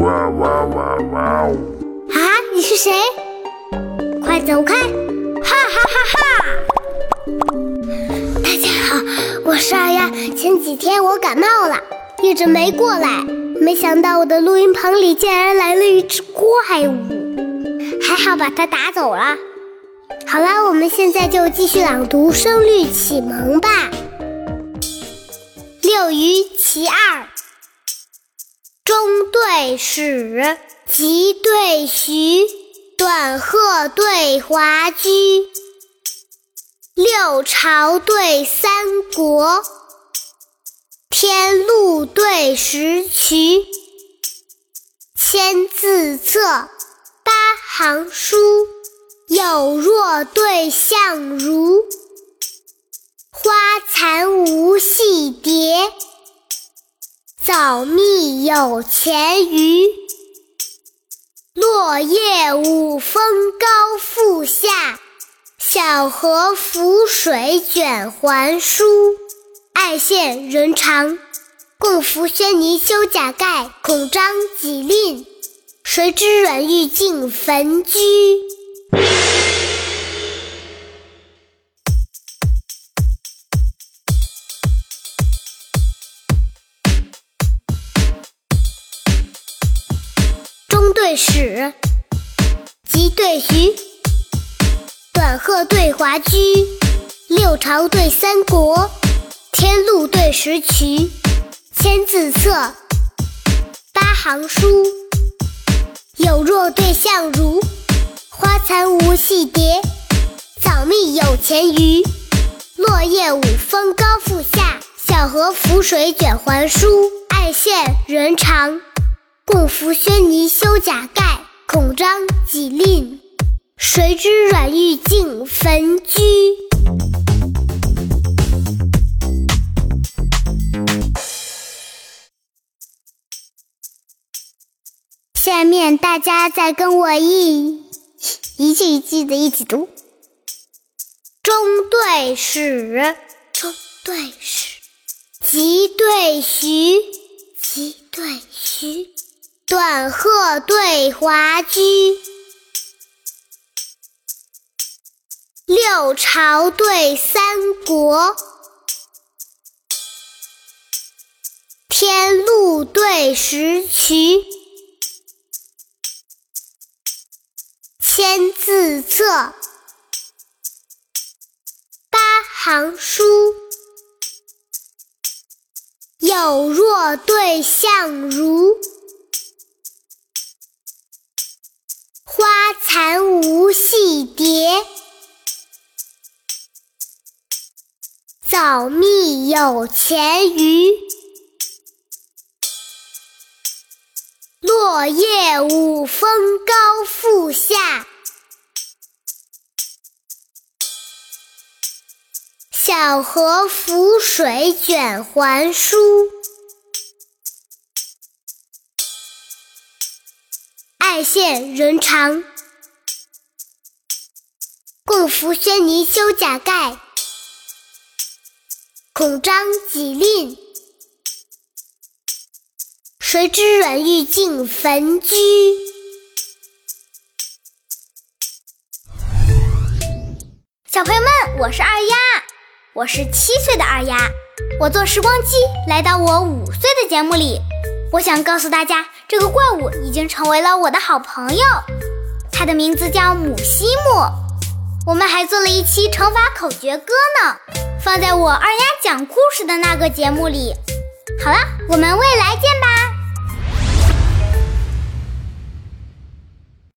哇哇哇哇哦！啊，你是谁？快走开！哈哈哈哈！大家好，我是二丫。前几天我感冒了，一直没过来。没想到我的录音棚里竟然来了一只怪物，还好把它打走了。好了，我们现在就继续朗读《声律启蒙》吧。六余其二，中对始，急对徐，短鹤对华居，六朝对三国，天禄对石渠，千字册，八行书，有若对相如。花残无戏蝶，早密有前余。落叶五峰高复下，小荷浮水卷还舒。爱羡人长，共扶轩泥修甲盖。恐张己吝，谁知软玉尽焚居。对始，急对徐，短鹤对华居，六朝对三国，天禄对石渠，千字册，八行书，有若对相如。花残无戏蝶，早密有前余。落叶五峰高复下，小荷浮水卷还舒。爱羡人长。共扶轩尼修甲盖，恐张己吝，谁知软玉尽焚居。下面大家再跟我一一句一句的一起读：中对始，中对始，急对徐，急对徐。短鹤对华居，六朝对三国，天禄对石渠，千字册，八行书，有若对相如。花残无戏蝶，早密有前鱼。落叶五峰高复下，小荷浮水卷还舒。爱羡人长，共扶轩泥修甲盖。恐张己吝，谁知软玉尽焚居。小朋友们，我是二丫，我是七岁的二丫，我坐时光机来到我五岁的节目里。我想告诉大家，这个怪物已经成为了我的好朋友，它的名字叫母西木。我们还做了一期乘法口诀歌呢，放在我二丫讲故事的那个节目里。好了，我们未来见吧。